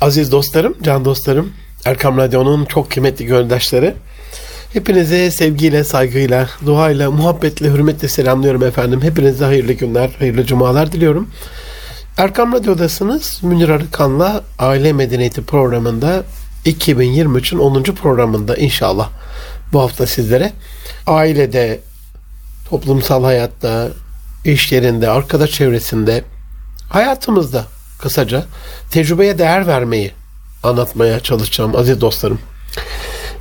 Aziz dostlarım, can dostlarım, Erkam Radyo'nun çok kıymetli gönüldaşları. Hepinize sevgiyle, saygıyla, duayla, muhabbetle, hürmetle selamlıyorum efendim. Hepinize hayırlı günler, hayırlı cumalar diliyorum. Erkam Radyo'dasınız. Münir Arıkan'la Aile Medeniyeti programında 2023'ün 10. programında inşallah bu hafta sizlere ailede, toplumsal hayatta, iş yerinde, arkadaş çevresinde, hayatımızda kısaca tecrübeye değer vermeyi anlatmaya çalışacağım aziz dostlarım.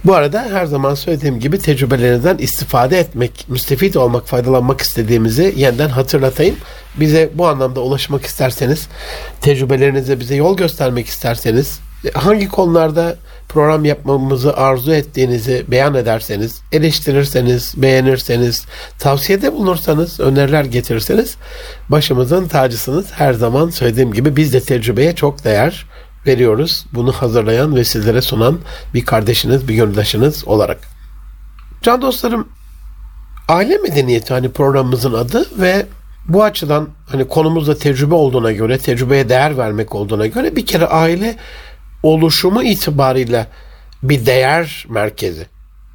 Bu arada her zaman söylediğim gibi tecrübelerinizden istifade etmek, müstefit olmak, faydalanmak istediğimizi yeniden hatırlatayım. Bize bu anlamda ulaşmak isterseniz, tecrübelerinize bize yol göstermek isterseniz, hangi konularda program yapmamızı arzu ettiğinizi beyan ederseniz, eleştirirseniz, beğenirseniz, tavsiyede bulunursanız, öneriler getirirseniz başımızın tacısınız. Her zaman söylediğim gibi biz de tecrübeye çok değer veriyoruz. Bunu hazırlayan ve sizlere sunan bir kardeşiniz, bir gönüldaşınız olarak. Can dostlarım, aile medeniyeti hani programımızın adı ve bu açıdan hani konumuzda tecrübe olduğuna göre, tecrübeye değer vermek olduğuna göre bir kere aile oluşumu itibariyle bir değer merkezi.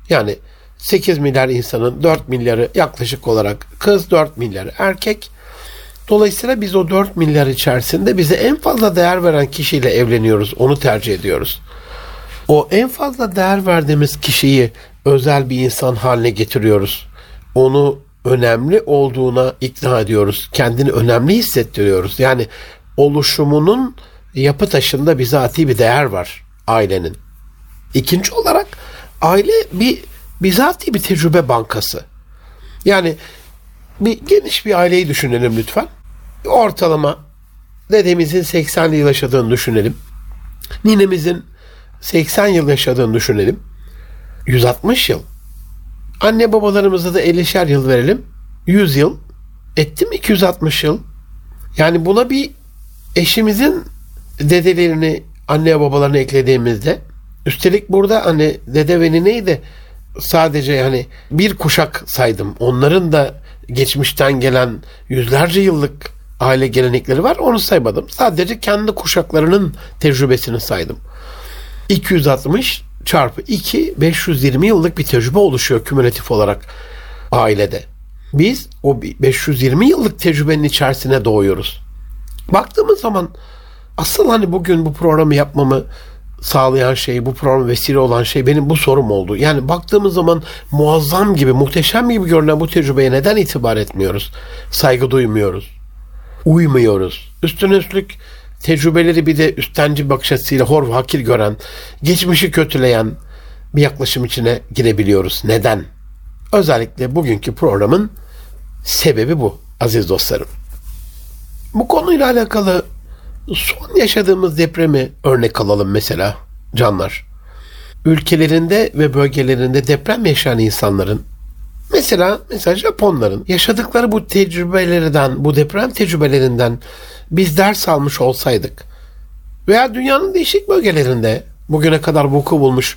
Yani 8 milyar insanın 4 milyarı yaklaşık olarak kız 4 milyarı erkek. Dolayısıyla biz o 4 milyar içerisinde bize en fazla değer veren kişiyle evleniyoruz. Onu tercih ediyoruz. O en fazla değer verdiğimiz kişiyi özel bir insan haline getiriyoruz. Onu önemli olduğuna ikna ediyoruz. Kendini önemli hissettiriyoruz. Yani oluşumunun yapı taşında bizatihi bir değer var ailenin. İkinci olarak aile bir bizatihi bir tecrübe bankası. Yani bir geniş bir aileyi düşünelim lütfen. Ortalama dedemizin 80 yıl yaşadığını düşünelim. Ninemizin 80 yıl yaşadığını düşünelim. 160 yıl. Anne babalarımıza da 50'şer yıl verelim. 100 yıl. Etti mi 260 yıl? Yani buna bir eşimizin dedelerini anne babalarını eklediğimizde üstelik burada hani dede ve nineydi sadece hani bir kuşak saydım. Onların da geçmişten gelen yüzlerce yıllık aile gelenekleri var. Onu saymadım. Sadece kendi kuşaklarının tecrübesini saydım. 260 çarpı 2 520 yıllık bir tecrübe oluşuyor kümülatif olarak ailede. Biz o 520 yıllık tecrübenin içerisine doğuyoruz. Baktığımız zaman asıl hani bugün bu programı yapmamı sağlayan şey, bu program vesile olan şey benim bu sorum oldu. Yani baktığımız zaman muazzam gibi, muhteşem gibi görünen bu tecrübeye neden itibar etmiyoruz? Saygı duymuyoruz. Uymuyoruz. Üstüne üstlük tecrübeleri bir de üstenci bakış açısıyla hor ve hakir gören, geçmişi kötüleyen bir yaklaşım içine girebiliyoruz. Neden? Özellikle bugünkü programın sebebi bu aziz dostlarım. Bu konuyla alakalı son yaşadığımız depremi örnek alalım mesela canlar. Ülkelerinde ve bölgelerinde deprem yaşayan insanların mesela mesela Japonların yaşadıkları bu tecrübelerden, bu deprem tecrübelerinden biz ders almış olsaydık veya dünyanın değişik bölgelerinde bugüne kadar vuku bulmuş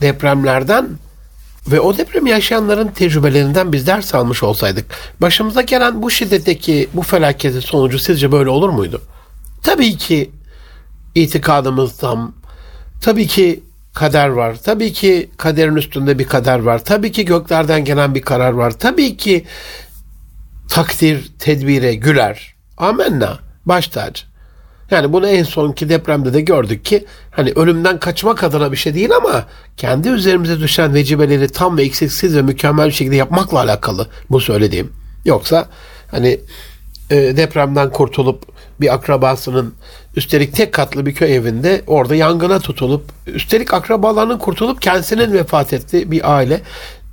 depremlerden ve o depremi yaşayanların tecrübelerinden biz ders almış olsaydık başımıza gelen bu şiddetteki bu felaketin sonucu sizce böyle olur muydu? Tabii ki itikadımız tam. Tabii ki kader var. Tabii ki kaderin üstünde bir kader var. Tabii ki göklerden gelen bir karar var. Tabii ki takdir tedbire güler. Amenna. Baş tacı. Yani bunu en sonki depremde de gördük ki hani ölümden kaçmak adına bir şey değil ama kendi üzerimize düşen vecibeleri tam ve eksiksiz ve mükemmel bir şekilde yapmakla alakalı bu söylediğim. Yoksa hani e, depremden kurtulup bir akrabasının üstelik tek katlı bir köy evinde orada yangına tutulup üstelik akrabalarının kurtulup kendisinin vefat ettiği bir aile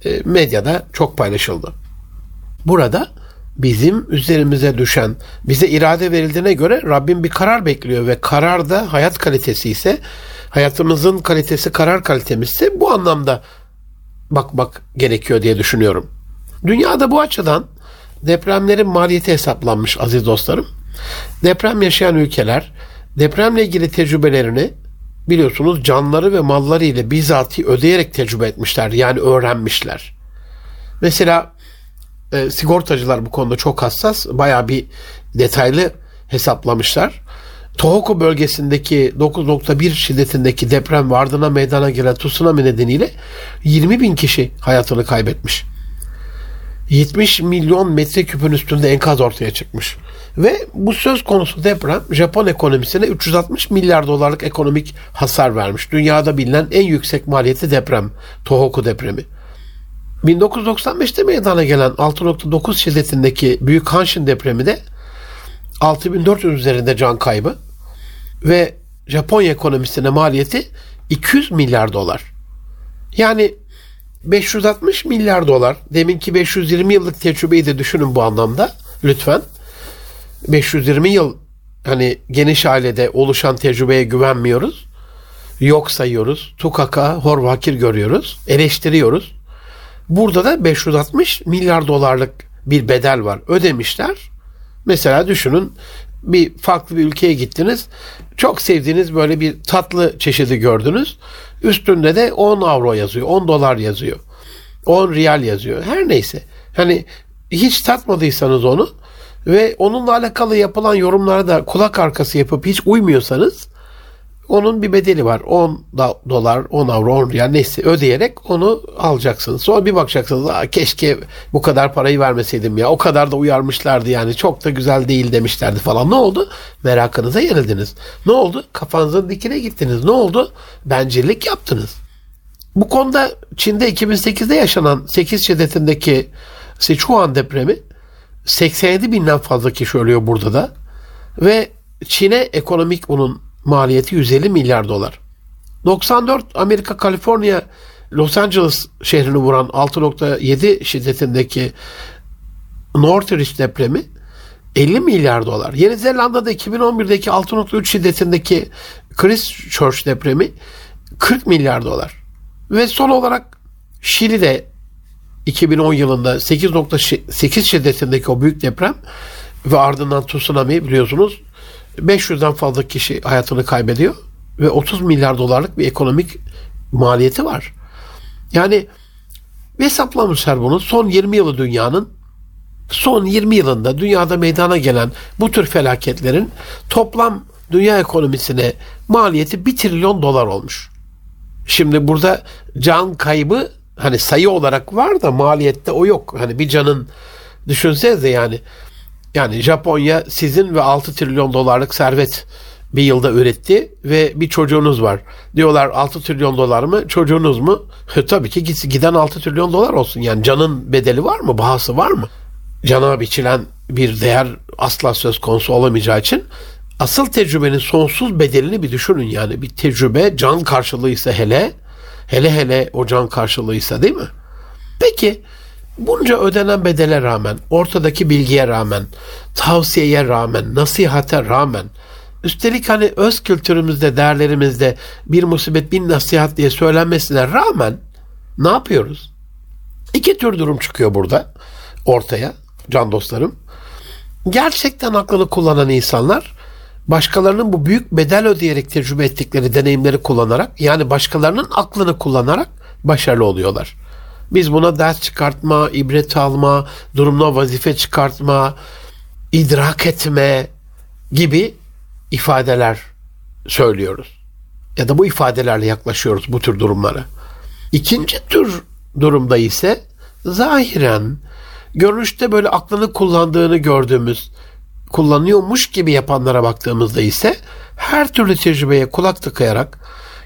e, medyada çok paylaşıldı. Burada bizim üzerimize düşen, bize irade verildiğine göre Rabbim bir karar bekliyor ve karar da hayat kalitesi ise hayatımızın kalitesi karar kalitemizse bu anlamda bakmak gerekiyor diye düşünüyorum. Dünyada bu açıdan depremlerin maliyeti hesaplanmış aziz dostlarım. Deprem yaşayan ülkeler depremle ilgili tecrübelerini biliyorsunuz canları ve malları ile bizatihi ödeyerek tecrübe etmişler. Yani öğrenmişler. Mesela e, sigortacılar bu konuda çok hassas. Baya bir detaylı hesaplamışlar. Tohoku bölgesindeki 9.1 şiddetindeki deprem ve ardına meydana gelen tsunami nedeniyle 20 bin kişi hayatını kaybetmiş. 70 milyon metreküpün üstünde enkaz ortaya çıkmış. Ve bu söz konusu deprem Japon ekonomisine 360 milyar dolarlık ekonomik hasar vermiş. Dünyada bilinen en yüksek maliyeti deprem, Tohoku depremi. 1995'te meydana gelen 6.9 şiddetindeki Büyük Hanshin depremi de 6400 üzerinde can kaybı ve Japonya ekonomisine maliyeti 200 milyar dolar. Yani 560 milyar dolar. Deminki 520 yıllık tecrübeyi de düşünün bu anlamda lütfen. 520 yıl hani geniş ailede oluşan tecrübeye güvenmiyoruz. Yok sayıyoruz. Tukaka, horvakir görüyoruz. Eleştiriyoruz. Burada da 560 milyar dolarlık bir bedel var. Ödemişler. Mesela düşünün bir farklı bir ülkeye gittiniz. Çok sevdiğiniz böyle bir tatlı çeşidi gördünüz. Üstünde de 10 avro yazıyor, 10 dolar yazıyor. 10 riyal yazıyor. Her neyse. Hani hiç tatmadıysanız onu ve onunla alakalı yapılan yorumlara da kulak arkası yapıp hiç uymuyorsanız onun bir bedeli var. 10 dolar, 10 avro, 10 riyal neyse ödeyerek onu alacaksınız. Sonra bir bakacaksınız. Aa, keşke bu kadar parayı vermeseydim ya. O kadar da uyarmışlardı yani. Çok da güzel değil demişlerdi falan. Ne oldu? Merakınıza yenildiniz. Ne oldu? Kafanızın dikine gittiniz. Ne oldu? Bencillik yaptınız. Bu konuda Çin'de 2008'de yaşanan 8 şiddetindeki Sichuan depremi 87 binden fazla kişi ölüyor burada da. Ve Çin'e ekonomik bunun maliyeti 150 milyar dolar. 94 Amerika Kaliforniya Los Angeles şehrini vuran 6.7 şiddetindeki Northridge depremi 50 milyar dolar. Yeni Zelanda'da 2011'deki 6.3 şiddetindeki Christchurch depremi 40 milyar dolar. Ve son olarak Şili'de 2010 yılında 8.8 şiddetindeki o büyük deprem ve ardından tsunami biliyorsunuz 500'den fazla kişi hayatını kaybediyor ve 30 milyar dolarlık bir ekonomik maliyeti var. Yani hesaplamışlar bunu. Son 20 yılı dünyanın son 20 yılında dünyada meydana gelen bu tür felaketlerin toplam dünya ekonomisine maliyeti 1 trilyon dolar olmuş. Şimdi burada can kaybı hani sayı olarak var da maliyette o yok. Hani bir canın düşünsenize yani yani Japonya sizin ve 6 trilyon dolarlık servet bir yılda üretti ve bir çocuğunuz var. Diyorlar 6 trilyon dolar mı? Çocuğunuz mu? Tabii ki giden 6 trilyon dolar olsun. Yani canın bedeli var mı? Bahası var mı? Cana biçilen bir değer asla söz konusu olamayacağı için asıl tecrübenin sonsuz bedelini bir düşünün yani bir tecrübe can karşılığıysa hele hele hele o can karşılığıysa değil mi? Peki bunca ödenen bedele rağmen, ortadaki bilgiye rağmen, tavsiyeye rağmen, nasihate rağmen, üstelik hani öz kültürümüzde, değerlerimizde bir musibet bin nasihat diye söylenmesine rağmen ne yapıyoruz? İki tür durum çıkıyor burada ortaya can dostlarım. Gerçekten aklını kullanan insanlar başkalarının bu büyük bedel ödeyerek tecrübe ettikleri deneyimleri kullanarak yani başkalarının aklını kullanarak başarılı oluyorlar. Biz buna ders çıkartma, ibret alma, durumuna vazife çıkartma, idrak etme gibi ifadeler söylüyoruz. Ya da bu ifadelerle yaklaşıyoruz bu tür durumlara. İkinci tür durumda ise zahiren görünüşte böyle aklını kullandığını gördüğümüz kullanıyormuş gibi yapanlara baktığımızda ise her türlü tecrübeye kulak tıkayarak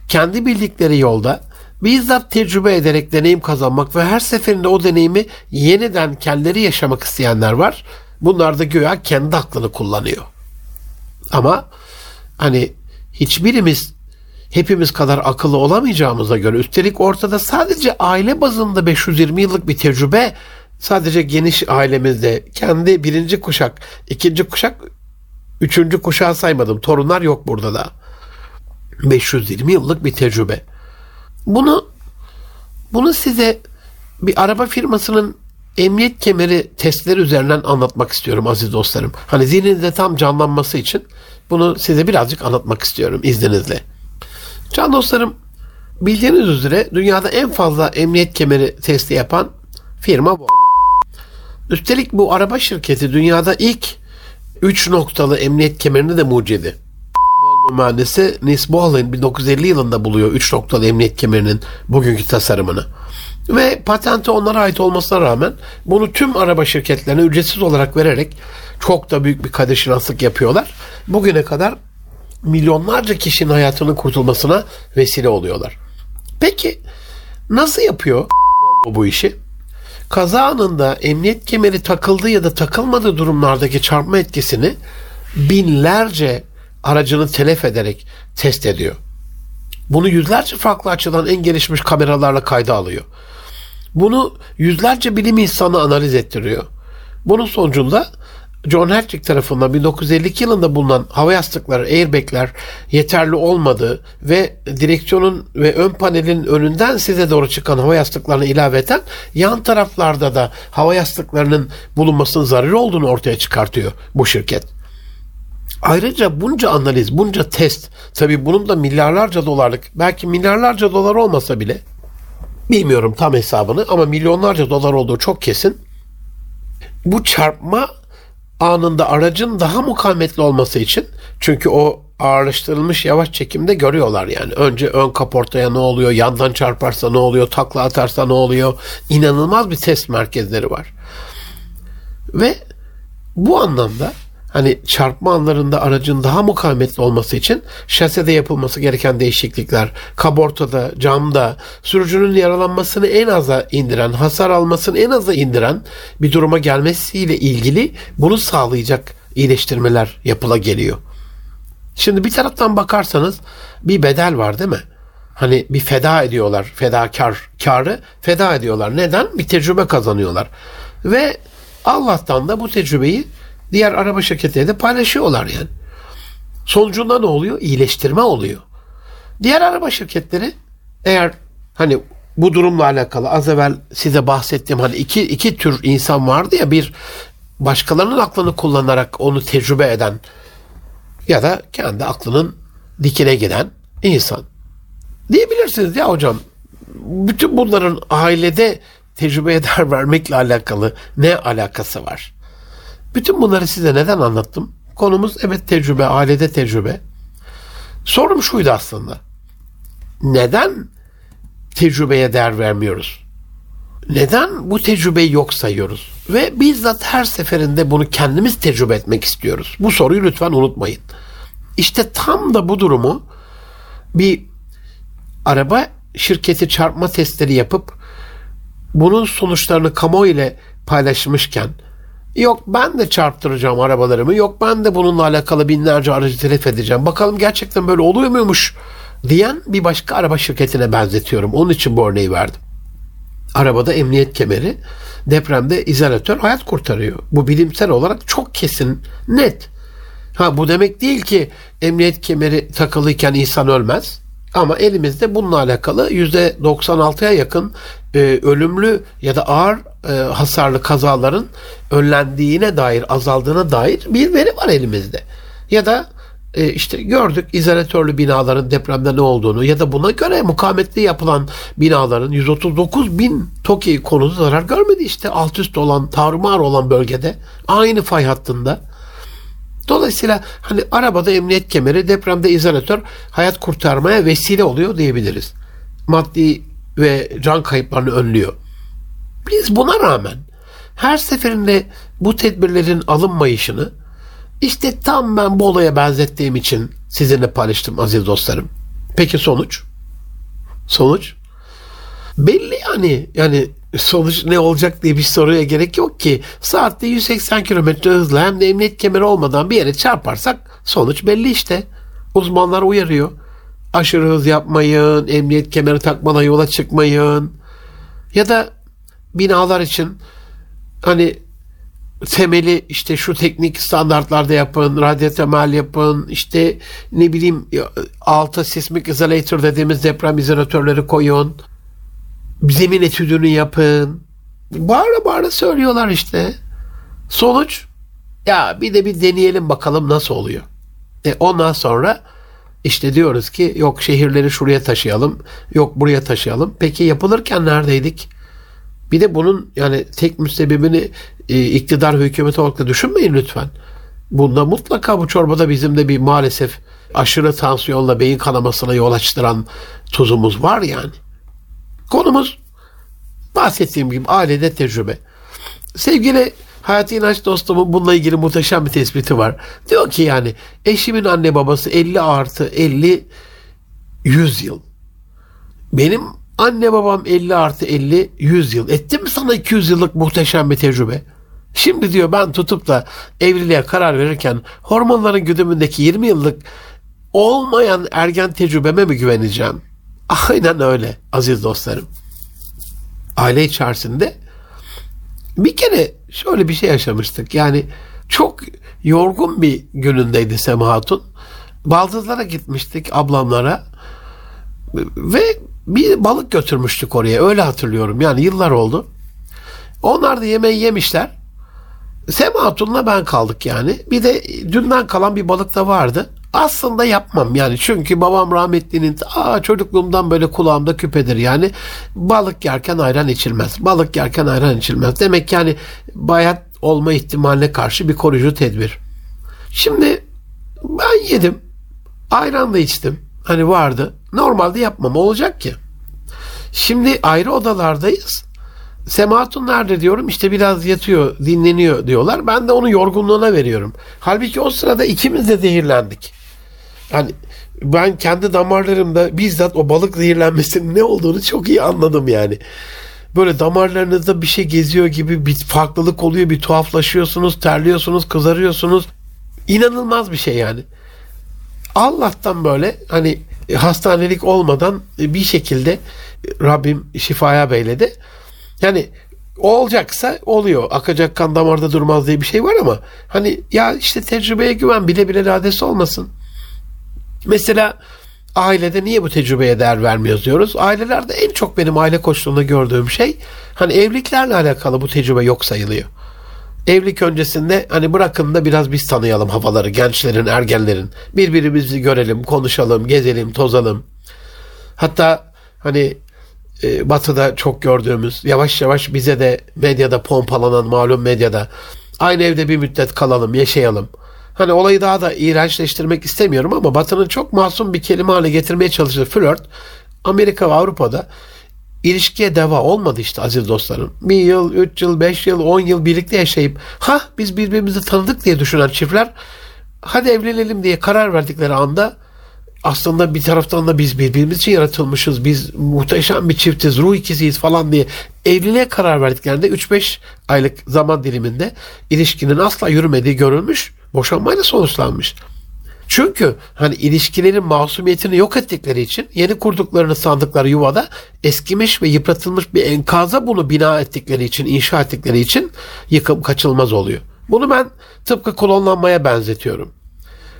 kendi bildikleri yolda bizzat tecrübe ederek deneyim kazanmak ve her seferinde o deneyimi yeniden kendileri yaşamak isteyenler var. Bunlar da göya kendi aklını kullanıyor. Ama hani hiçbirimiz hepimiz kadar akıllı olamayacağımıza göre üstelik ortada sadece aile bazında 520 yıllık bir tecrübe sadece geniş ailemizde kendi birinci kuşak, ikinci kuşak, üçüncü kuşağı saymadım. Torunlar yok burada da. 520 yıllık bir tecrübe. Bunu bunu size bir araba firmasının emniyet kemeri testleri üzerinden anlatmak istiyorum aziz dostlarım. Hani zihninizde tam canlanması için bunu size birazcık anlatmak istiyorum izninizle. Can dostlarım bildiğiniz üzere dünyada en fazla emniyet kemeri testi yapan firma bu. Üstelik bu araba şirketi dünyada ilk 3 noktalı emniyet kemerini de mucidi. Mühendisi Nis Bohlin 1950 yılında buluyor 3 noktalı emniyet kemerinin bugünkü tasarımını. Ve patenti onlara ait olmasına rağmen bunu tüm araba şirketlerine ücretsiz olarak vererek çok da büyük bir kadeşinaslık yapıyorlar. Bugüne kadar milyonlarca kişinin hayatının kurtulmasına vesile oluyorlar. Peki nasıl yapıyor bu işi? Kaza anında emniyet kemeri takıldığı ya da takılmadığı durumlardaki çarpma etkisini binlerce aracını telef ederek test ediyor. Bunu yüzlerce farklı açıdan en gelişmiş kameralarla kayda alıyor. Bunu yüzlerce bilim insanı analiz ettiriyor. Bunun sonucunda John Hertwig tarafından 1952 yılında bulunan hava yastıkları, airbagler yeterli olmadığı ve direksiyonun ve ön panelin önünden size doğru çıkan hava yastıklarını ilaveten yan taraflarda da hava yastıklarının bulunmasının zararı olduğunu ortaya çıkartıyor bu şirket. Ayrıca bunca analiz, bunca test, tabi bunun da milyarlarca dolarlık, belki milyarlarca dolar olmasa bile bilmiyorum tam hesabını ama milyonlarca dolar olduğu çok kesin. Bu çarpma anında aracın daha mukavemetli olması için çünkü o ağırlaştırılmış yavaş çekimde görüyorlar yani. Önce ön kaportaya ne oluyor, yandan çarparsa ne oluyor, takla atarsa ne oluyor. İnanılmaz bir test merkezleri var. Ve bu anlamda hani çarpma anlarında aracın daha mukavemetli olması için şasede yapılması gereken değişiklikler, kabortada, camda, sürücünün yaralanmasını en aza indiren, hasar almasını en aza indiren bir duruma gelmesiyle ilgili bunu sağlayacak iyileştirmeler yapıla geliyor. Şimdi bir taraftan bakarsanız bir bedel var değil mi? Hani bir feda ediyorlar, fedakar, karı feda ediyorlar. Neden? Bir tecrübe kazanıyorlar. Ve Allah'tan da bu tecrübeyi diğer araba şirketleri de paylaşıyorlar yani. Sonucunda ne oluyor? İyileştirme oluyor. Diğer araba şirketleri eğer hani bu durumla alakalı az evvel size bahsettiğim hani iki, iki tür insan vardı ya bir başkalarının aklını kullanarak onu tecrübe eden ya da kendi aklının dikine giden insan. Diyebilirsiniz ya hocam bütün bunların ailede tecrübeye değer vermekle alakalı ne alakası var? Bütün bunları size neden anlattım? Konumuz evet tecrübe, ailede tecrübe. Sorum şuydu aslında. Neden tecrübeye değer vermiyoruz? Neden bu tecrübeyi yok sayıyoruz? Ve bizzat her seferinde bunu kendimiz tecrübe etmek istiyoruz. Bu soruyu lütfen unutmayın. İşte tam da bu durumu bir araba şirketi çarpma testleri yapıp bunun sonuçlarını kamuoyu ile paylaşmışken Yok ben de çarptıracağım arabalarımı. Yok ben de bununla alakalı binlerce aracı telef edeceğim. Bakalım gerçekten böyle oluyor muymuş diyen bir başka araba şirketine benzetiyorum. Onun için bu örneği verdim. Arabada emniyet kemeri, depremde izolatör hayat kurtarıyor. Bu bilimsel olarak çok kesin, net. Ha bu demek değil ki emniyet kemeri takılıyken insan ölmez. Ama elimizde bununla alakalı %96'ya yakın e, ölümlü ya da ağır e, hasarlı kazaların önlendiğine dair, azaldığına dair bir veri var elimizde. Ya da e, işte gördük izolatörlü binaların depremde ne olduğunu ya da buna göre mukavemetli yapılan binaların 139 bin TOKİ konusu zarar görmedi işte alt üst olan, tarumar olan bölgede aynı fay hattında. Dolayısıyla hani arabada emniyet kemeri, depremde izolatör hayat kurtarmaya vesile oluyor diyebiliriz. Maddi ve can kayıplarını önlüyor. Biz buna rağmen her seferinde bu tedbirlerin alınmayışını işte tam ben bu olaya benzettiğim için sizinle paylaştım aziz dostlarım. Peki sonuç? Sonuç? Belli yani yani sonuç ne olacak diye bir soruya gerek yok ki. Saatte 180 km hızla hem de emniyet kemeri olmadan bir yere çarparsak sonuç belli işte. Uzmanlar uyarıyor. Aşırı hız yapmayın, emniyet kemeri takmadan yola çıkmayın. Ya da binalar için hani temeli işte şu teknik standartlarda yapın, radyo temel yapın, işte ne bileyim alta sismik izolator dediğimiz deprem izolatörleri koyun zemin etüdünü yapın. Bağıra bağıra söylüyorlar işte. Sonuç ya bir de bir deneyelim bakalım nasıl oluyor. E ondan sonra işte diyoruz ki yok şehirleri şuraya taşıyalım, yok buraya taşıyalım. Peki yapılırken neredeydik? Bir de bunun yani tek müsebbibini e, iktidar hükümeti olarak da düşünmeyin lütfen. Bunda mutlaka bu çorbada bizim de bir maalesef aşırı tansiyonla beyin kanamasına yol açtıran tuzumuz var yani. Konumuz bahsettiğim gibi ailede tecrübe. Sevgili Hayati İnanç dostumun bununla ilgili muhteşem bir tespiti var. Diyor ki yani eşimin anne babası 50 artı 50 100 yıl. Benim anne babam 50 artı 50 100 yıl. Etti mi sana 200 yıllık muhteşem bir tecrübe? Şimdi diyor ben tutup da evliliğe karar verirken hormonların güdümündeki 20 yıllık olmayan ergen tecrübeme mi güveneceğim? Aynen öyle aziz dostlarım. Aile içerisinde bir kere şöyle bir şey yaşamıştık. Yani çok yorgun bir günündeydi Sema Hatun. Baldızlara gitmiştik ablamlara ve bir balık götürmüştük oraya. Öyle hatırlıyorum. Yani yıllar oldu. Onlar da yemeği yemişler. Sema Hatun'la ben kaldık yani. Bir de dünden kalan bir balık da vardı. Aslında yapmam yani çünkü babam rahmetlinin aa, çocukluğumdan böyle kulağımda küpedir yani balık yerken ayran içilmez. Balık yerken ayran içilmez. Demek yani bayat olma ihtimaline karşı bir koruyucu tedbir. Şimdi ben yedim. Ayran da içtim. Hani vardı. Normalde yapmam. Olacak ki. Şimdi ayrı odalardayız. Sematun nerede diyorum işte biraz yatıyor dinleniyor diyorlar. Ben de onun yorgunluğuna veriyorum. Halbuki o sırada ikimiz de zehirlendik. Yani ben kendi damarlarımda bizzat o balık zehirlenmesinin ne olduğunu çok iyi anladım yani. Böyle damarlarınızda bir şey geziyor gibi bir farklılık oluyor, bir tuhaflaşıyorsunuz, terliyorsunuz, kızarıyorsunuz. İnanılmaz bir şey yani. Allah'tan böyle hani hastanelik olmadan bir şekilde Rabbim şifaya beyledi. Yani olacaksa oluyor. Akacak kan damarda durmaz diye bir şey var ama hani ya işte tecrübeye güven bile bile ladesi olmasın. Mesela ailede niye bu tecrübeye değer vermiyoruz diyoruz. Ailelerde en çok benim aile koçluğunda gördüğüm şey hani evliliklerle alakalı bu tecrübe yok sayılıyor. Evlilik öncesinde hani bırakın da biraz biz tanıyalım havaları gençlerin, ergenlerin. Birbirimizi görelim, konuşalım, gezelim, tozalım. Hatta hani e, batıda çok gördüğümüz yavaş yavaş bize de medyada pompalanan malum medyada aynı evde bir müddet kalalım, yaşayalım. Hani olayı daha da iğrençleştirmek istemiyorum ama Batı'nın çok masum bir kelime haline getirmeye çalıştığı flört Amerika ve Avrupa'da ilişkiye deva olmadı işte aziz dostlarım. Bir yıl, üç yıl, beş yıl, on yıl birlikte yaşayıp ha biz birbirimizi tanıdık diye düşünen çiftler hadi evlenelim diye karar verdikleri anda aslında bir taraftan da biz birbirimiz için yaratılmışız. Biz muhteşem bir çiftiz, ruh ikiziyiz falan diye evliliğe karar verdiklerinde 3-5 aylık zaman diliminde ilişkinin asla yürümediği görülmüş, boşanmayla sonuçlanmış. Çünkü hani ilişkilerin masumiyetini yok ettikleri için yeni kurduklarını sandıkları yuvada eskimiş ve yıpratılmış bir enkaza bunu bina ettikleri için, inşa ettikleri için yıkım kaçılmaz oluyor. Bunu ben tıpkı klonlanmaya benzetiyorum.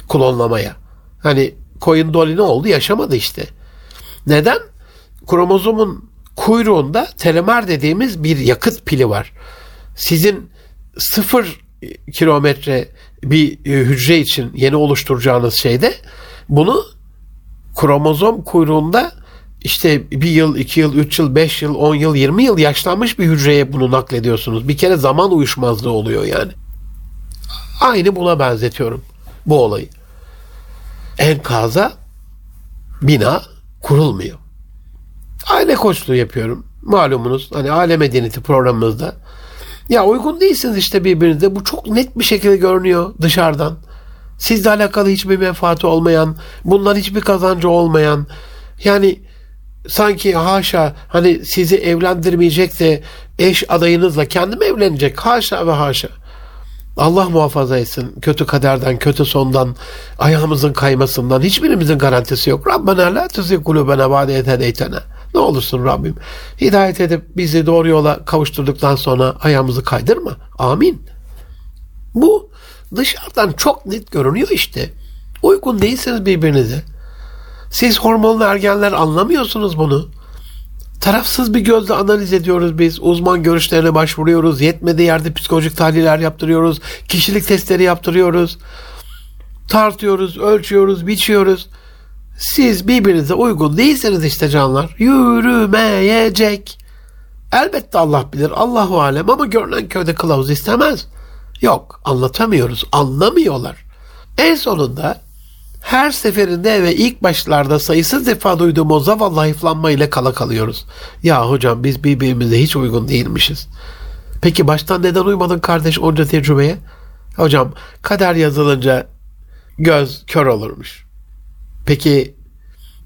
Klonlamaya. Hani koyun Dolly ne oldu? Yaşamadı işte. Neden? Kromozomun kuyruğunda telemer dediğimiz bir yakıt pili var. Sizin sıfır kilometre bir hücre için yeni oluşturacağınız şeyde bunu kromozom kuyruğunda işte bir yıl, iki yıl, üç yıl, beş yıl, on yıl, yirmi yıl yaşlanmış bir hücreye bunu naklediyorsunuz. Bir kere zaman uyuşmazlığı oluyor yani. Aynı buna benzetiyorum bu olayı enkaza bina kurulmuyor. Aile koçluğu yapıyorum. Malumunuz hani aile medeniyeti programımızda. Ya uygun değilsiniz işte birbirinize. Bu çok net bir şekilde görünüyor dışarıdan. Sizle alakalı hiçbir menfaati olmayan, bundan hiçbir kazancı olmayan, yani sanki haşa hani sizi evlendirmeyecek de eş adayınızla kendim evlenecek. Haşa ve haşa. Allah muhafaza etsin kötü kaderden, kötü sondan, ayağımızın kaymasından hiçbirimizin garantisi yok. Rabbena la tuzi kulubena ba'de etedeytene. Ne olursun Rabbim. Hidayet edip bizi doğru yola kavuşturduktan sonra ayağımızı kaydırma. Amin. Bu dışarıdan çok net görünüyor işte. Uygun değilsiniz birbirinize. Siz hormonlu ergenler anlamıyorsunuz bunu. Tarafsız bir gözle analiz ediyoruz biz. Uzman görüşlerine başvuruyoruz. Yetmediği yerde psikolojik tahliller yaptırıyoruz. Kişilik testleri yaptırıyoruz. Tartıyoruz, ölçüyoruz, biçiyoruz. Siz birbirinize uygun değilseniz işte canlar yürümeyecek. Elbette Allah bilir. Allahu alem ama görünen köyde kılavuz istemez. Yok anlatamıyoruz. Anlamıyorlar. En sonunda her seferinde ve ilk başlarda sayısız defa duyduğum o zavallı hayıflanma ile kala kalıyoruz. Ya hocam biz birbirimize hiç uygun değilmişiz. Peki baştan neden uymadın kardeş onca tecrübeye? Hocam kader yazılınca göz kör olurmuş. Peki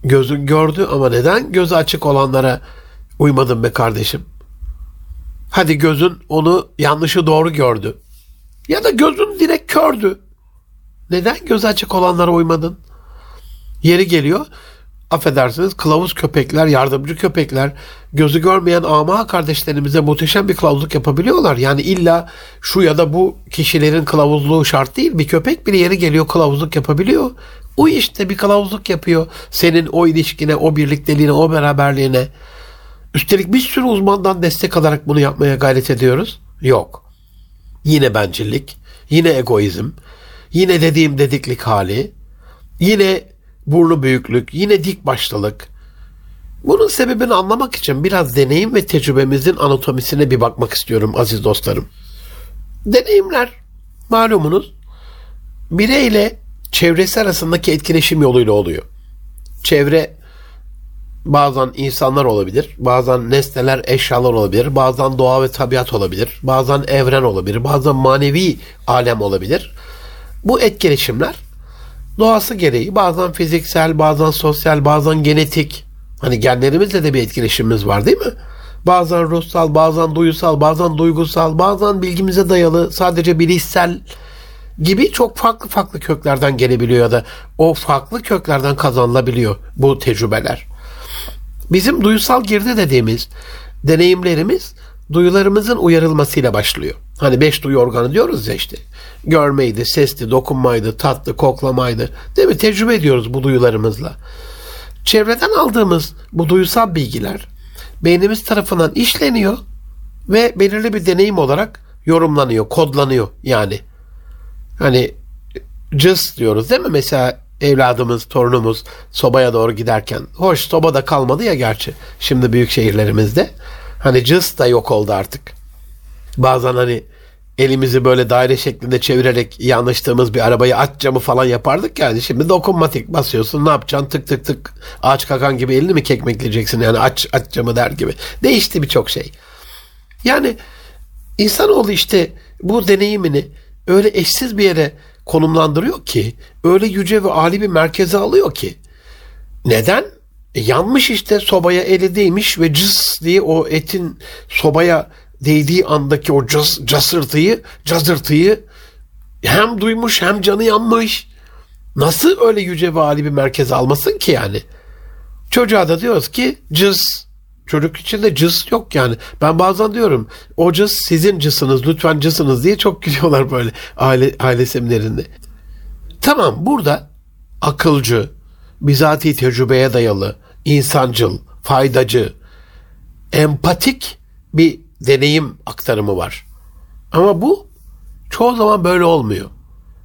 gözün gördü ama neden gözü açık olanlara uymadın be kardeşim? Hadi gözün onu yanlışı doğru gördü. Ya da gözün direkt kördü. Neden göz açık olanlara uymadın? Yeri geliyor affedersiniz kılavuz köpekler, yardımcı köpekler gözü görmeyen ama kardeşlerimize muhteşem bir kılavuzluk yapabiliyorlar. Yani illa şu ya da bu kişilerin kılavuzluğu şart değil. Bir köpek bile yeri geliyor kılavuzluk yapabiliyor. O işte bir kılavuzluk yapıyor. Senin o ilişkine, o birlikteliğine, o beraberliğine. Üstelik bir sürü uzmandan destek alarak bunu yapmaya gayret ediyoruz. Yok. Yine bencillik, yine egoizm, yine dediğim dediklik hali, yine burnu büyüklük, yine dik başlılık. Bunun sebebini anlamak için biraz deneyim ve tecrübemizin anatomisine bir bakmak istiyorum aziz dostlarım. Deneyimler malumunuz bireyle çevresi arasındaki etkileşim yoluyla oluyor. Çevre bazen insanlar olabilir, bazen nesneler, eşyalar olabilir, bazen doğa ve tabiat olabilir, bazen evren olabilir, bazen manevi alem olabilir. Bu etkileşimler doğası gereği bazen fiziksel, bazen sosyal, bazen genetik. Hani genlerimizle de bir etkileşimimiz var değil mi? Bazen ruhsal, bazen duysal, bazen duygusal, bazen bilgimize dayalı, sadece bilişsel gibi çok farklı farklı köklerden gelebiliyor ya da o farklı köklerden kazanılabiliyor bu tecrübeler. Bizim duysal girdi dediğimiz deneyimlerimiz duyularımızın uyarılmasıyla başlıyor. Hani beş duyu organı diyoruz ya işte. Görmeydi, sesti, dokunmaydı, tatlı, koklamaydı. Değil mi? Tecrübe ediyoruz bu duyularımızla. Çevreden aldığımız bu duysal bilgiler beynimiz tarafından işleniyor ve belirli bir deneyim olarak yorumlanıyor, kodlanıyor yani. Hani cız diyoruz değil mi? Mesela evladımız, torunumuz sobaya doğru giderken. Hoş sobada kalmadı ya gerçi. Şimdi büyük şehirlerimizde. Hani cız da yok oldu artık. Bazen hani elimizi böyle daire şeklinde çevirerek yanlıştığımız bir arabayı aç camı falan yapardık yani. Şimdi dokunmatik basıyorsun ne yapacaksın tık tık tık ağaç kakan gibi elini mi kekmekleyeceksin yani aç aç camı der gibi. Değişti birçok şey. Yani insanoğlu işte bu deneyimini öyle eşsiz bir yere konumlandırıyor ki öyle yüce ve ali bir merkeze alıyor ki neden? E, yanmış işte sobaya eli değmiş ve cız diye o etin sobaya değdiği andaki o cas, casırtıyı, cazırtıyı hem duymuş hem canı yanmış. Nasıl öyle yüce ve ali bir merkeze almasın ki yani? Çocuğa da diyoruz ki cız. Çocuk içinde cız yok yani. Ben bazen diyorum o cız sizin cısınız lütfen cısınız diye çok gülüyorlar böyle aile, aile seminerinde. Tamam burada akılcı, bizatihi tecrübeye dayalı, insancıl, faydacı, empatik bir deneyim aktarımı var. Ama bu çoğu zaman böyle olmuyor.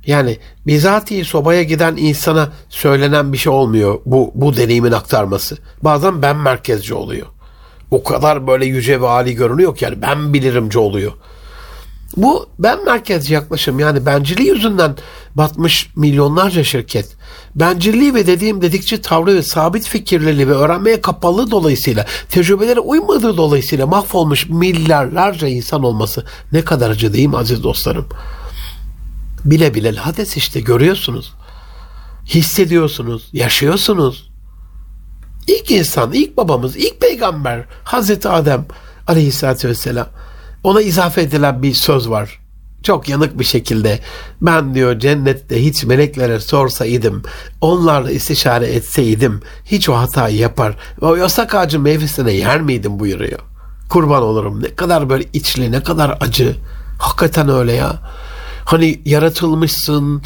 Yani bizatihi sobaya giden insana söylenen bir şey olmuyor bu, bu deneyimin aktarması. Bazen ben merkezci oluyor. O kadar böyle yüce ve âli görünüyor ki yani ben bilirimci oluyor. Bu ben merkezci yaklaşım yani bencilliği yüzünden batmış milyonlarca şirket. Bencilliği ve dediğim dedikçe tavrı ve sabit fikirliliği ve öğrenmeye kapalı dolayısıyla tecrübelere uymadığı dolayısıyla mahvolmuş milyarlarca insan olması ne kadar acı değil mi aziz dostlarım? Bile bile hades işte görüyorsunuz. Hissediyorsunuz, yaşıyorsunuz. İlk insan, ilk babamız, ilk peygamber Hazreti Adem aleyhissalatü vesselam ona izafe edilen bir söz var. Çok yanık bir şekilde ben diyor cennette hiç meleklere sorsaydım, onlarla istişare etseydim hiç o hatayı yapar ve o yasak ağacın meyvesine yer miydim buyuruyor. Kurban olurum ne kadar böyle içli ne kadar acı. Hakikaten öyle ya. Hani yaratılmışsın,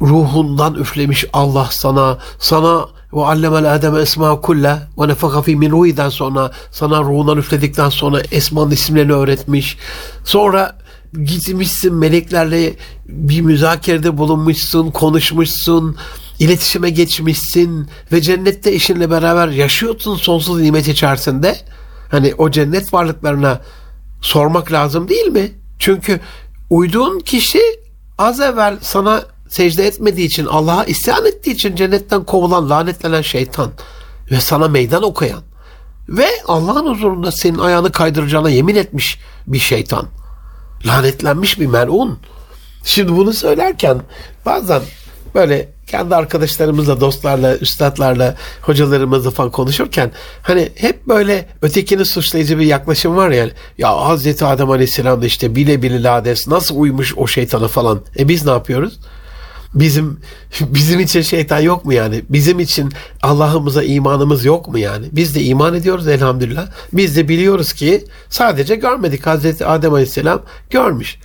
ruhundan üflemiş Allah sana, sana ve allemel ademe esma kulle ve nefaka fi min ruhiden sonra sana ruhundan üfledikten sonra esmanın isimlerini öğretmiş. Sonra gitmişsin meleklerle bir müzakerede bulunmuşsun, konuşmuşsun, iletişime geçmişsin ve cennette eşinle beraber yaşıyorsun sonsuz nimet içerisinde. Hani o cennet varlıklarına sormak lazım değil mi? Çünkü uyduğun kişi az evvel sana secde etmediği için, Allah'a isyan ettiği için cennetten kovulan, lanetlenen şeytan ve sana meydan okuyan ve Allah'ın huzurunda senin ayağını kaydıracağına yemin etmiş bir şeytan. Lanetlenmiş bir melun. Şimdi bunu söylerken bazen böyle kendi arkadaşlarımızla, dostlarla, üstadlarla, hocalarımızla falan konuşurken hani hep böyle ötekini suçlayıcı bir yaklaşım var yani. Ya Hazreti Adem Aleyhisselam da işte bile bile lades nasıl uymuş o şeytana falan. E biz ne yapıyoruz? Bizim bizim için şeytan yok mu yani? Bizim için Allah'ımıza imanımız yok mu yani? Biz de iman ediyoruz elhamdülillah. Biz de biliyoruz ki sadece görmedik. Hazreti Adem Aleyhisselam görmüş.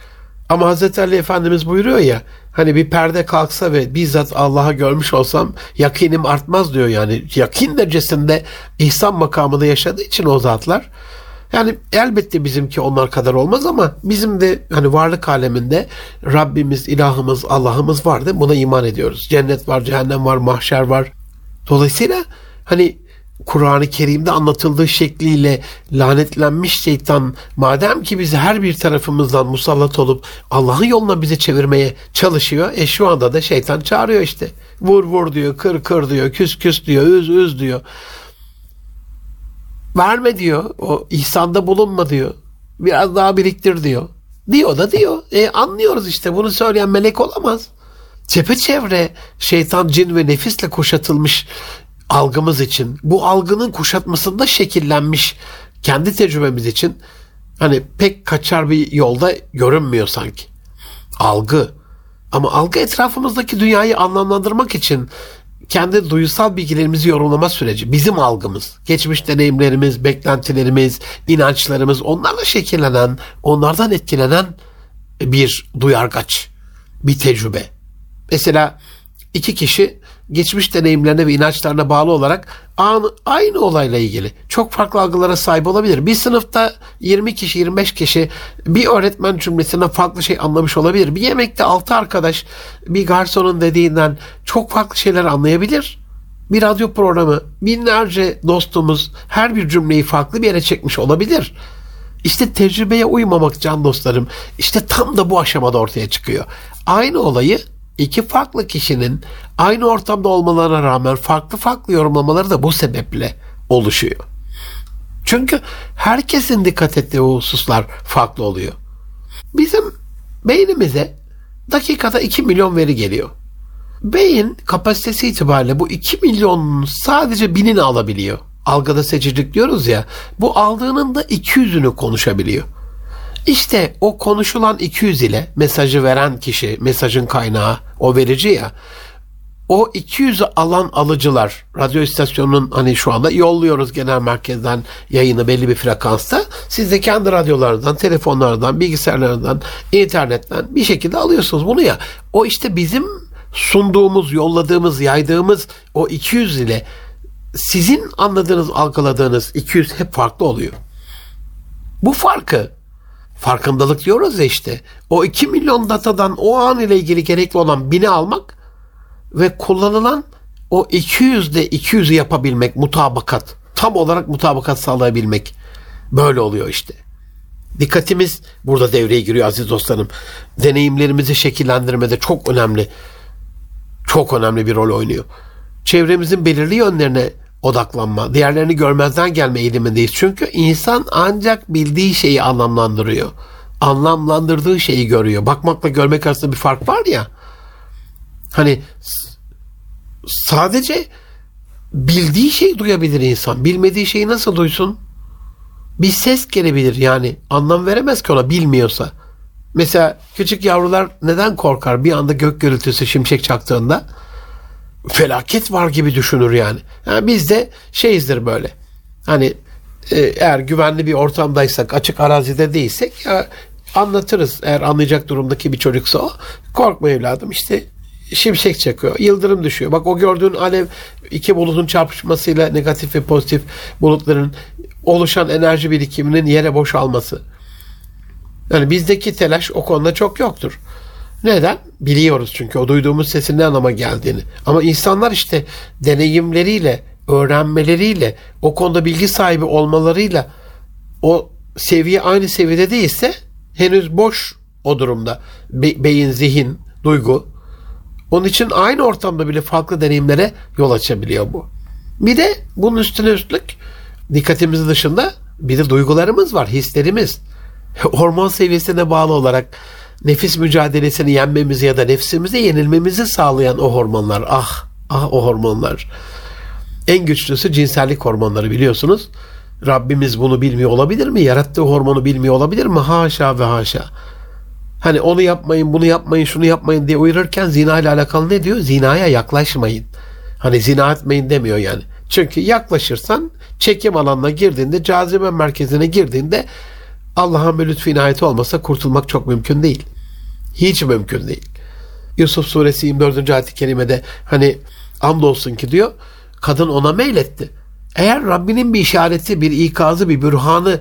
Ama Hazreti Ali Efendimiz buyuruyor ya hani bir perde kalksa ve bizzat Allah'a görmüş olsam yakinim artmaz diyor yani. Yakin derecesinde ihsan makamında yaşadığı için o zatlar. Yani elbette bizimki onlar kadar olmaz ama bizim de hani varlık aleminde Rabbimiz, ilahımız, Allah'ımız var değil Buna iman ediyoruz. Cennet var, cehennem var, mahşer var. Dolayısıyla hani Kur'an-ı Kerim'de anlatıldığı şekliyle lanetlenmiş şeytan madem ki bizi her bir tarafımızdan musallat olup Allah'ın yoluna bizi çevirmeye çalışıyor. E şu anda da şeytan çağırıyor işte. Vur vur diyor, kır kır diyor, küs küs diyor, üz üz diyor. Verme diyor. O ihsanda bulunma diyor. Biraz daha biriktir diyor. Diyor da diyor. E anlıyoruz işte bunu söyleyen melek olamaz. Çepeçevre şeytan, cin ve nefisle kuşatılmış algımız için, bu algının kuşatmasında şekillenmiş kendi tecrübemiz için hani pek kaçar bir yolda görünmüyor sanki. Algı. Ama algı etrafımızdaki dünyayı anlamlandırmak için kendi duysal bilgilerimizi yorumlama süreci. Bizim algımız, geçmiş deneyimlerimiz, beklentilerimiz, inançlarımız onlarla şekillenen, onlardan etkilenen bir duyargaç, bir tecrübe. Mesela iki kişi geçmiş deneyimlerine ve inançlarına bağlı olarak aynı olayla ilgili çok farklı algılara sahip olabilir. Bir sınıfta 20 kişi 25 kişi bir öğretmen cümlesinden farklı şey anlamış olabilir. Bir yemekte 6 arkadaş bir garsonun dediğinden çok farklı şeyler anlayabilir. Bir radyo programı binlerce dostumuz her bir cümleyi farklı bir yere çekmiş olabilir. İşte tecrübeye uymamak can dostlarım işte tam da bu aşamada ortaya çıkıyor. Aynı olayı iki farklı kişinin aynı ortamda olmalarına rağmen farklı farklı yorumlamaları da bu sebeple oluşuyor. Çünkü herkesin dikkat ettiği hususlar farklı oluyor. Bizim beynimize dakikada 2 milyon veri geliyor. Beyin kapasitesi itibariyle bu 2 milyonun sadece binini alabiliyor. Algıda seçicilik diyoruz ya. Bu aldığının da 200'ünü konuşabiliyor. İşte o konuşulan 200 ile mesajı veren kişi, mesajın kaynağı, o verici ya. O 200 alan alıcılar, radyo istasyonunun hani şu anda yolluyoruz genel merkezden yayını belli bir frekansta. Siz de kendi radyolarından, telefonlardan, bilgisayarlarından, internetten bir şekilde alıyorsunuz bunu ya. O işte bizim sunduğumuz, yolladığımız, yaydığımız o 200 ile sizin anladığınız, algıladığınız 200 hep farklı oluyor. Bu farkı farkındalık diyoruz ya işte. O 2 milyon datadan o an ile ilgili gerekli olan bini almak ve kullanılan o 200 de 200'ü yapabilmek, mutabakat. Tam olarak mutabakat sağlayabilmek. Böyle oluyor işte. Dikkatimiz burada devreye giriyor aziz dostlarım. Deneyimlerimizi şekillendirmede çok önemli. Çok önemli bir rol oynuyor. Çevremizin belirli yönlerine odaklanma, diğerlerini görmezden gelme eğilimindeyiz. Çünkü insan ancak bildiği şeyi anlamlandırıyor. Anlamlandırdığı şeyi görüyor. Bakmakla görmek arasında bir fark var ya. Hani sadece bildiği şeyi duyabilir insan. Bilmediği şeyi nasıl duysun? Bir ses gelebilir yani. Anlam veremez ki ona bilmiyorsa. Mesela küçük yavrular neden korkar bir anda gök gürültüsü şimşek çaktığında? Felaket var gibi düşünür yani. yani biz de şeyizdir böyle. Hani e, eğer güvenli bir ortamdaysak, açık arazide değilsek ya anlatırız. Eğer anlayacak durumdaki bir çocuksa o. Korkma evladım işte şimşek çakıyor. Yıldırım düşüyor. Bak o gördüğün alev iki bulutun çarpışmasıyla negatif ve pozitif bulutların oluşan enerji birikiminin yere boşalması. Yani bizdeki telaş o konuda çok yoktur. Neden? Biliyoruz çünkü o duyduğumuz sesin ne anlama geldiğini. Ama insanlar işte deneyimleriyle, öğrenmeleriyle, o konuda bilgi sahibi olmalarıyla o seviye aynı seviyede değilse henüz boş o durumda. Be- beyin, zihin, duygu Onun için aynı ortamda bile farklı deneyimlere yol açabiliyor bu. Bir de bunun üstüne üstlük dikkatimizin dışında bir de duygularımız var, hislerimiz. Hormon seviyesine bağlı olarak nefis mücadelesini yenmemizi ya da nefsimize yenilmemizi sağlayan o hormonlar. Ah, ah o hormonlar. En güçlüsü cinsellik hormonları biliyorsunuz. Rabbimiz bunu bilmiyor olabilir mi? Yarattığı hormonu bilmiyor olabilir mi? Haşa ve haşa. Hani onu yapmayın, bunu yapmayın, şunu yapmayın diye uyarırken zina ile alakalı ne diyor? Zinaya yaklaşmayın. Hani zina etmeyin demiyor yani. Çünkü yaklaşırsan çekim alanına girdiğinde, cazibe merkezine girdiğinde Allah'ın bir lütfu inayeti olmasa kurtulmak çok mümkün değil. Hiç mümkün değil. Yusuf suresi 24. ayet-i kerimede hani andolsun ki diyor kadın ona meyletti. Eğer Rabbinin bir işareti, bir ikazı, bir bürhanı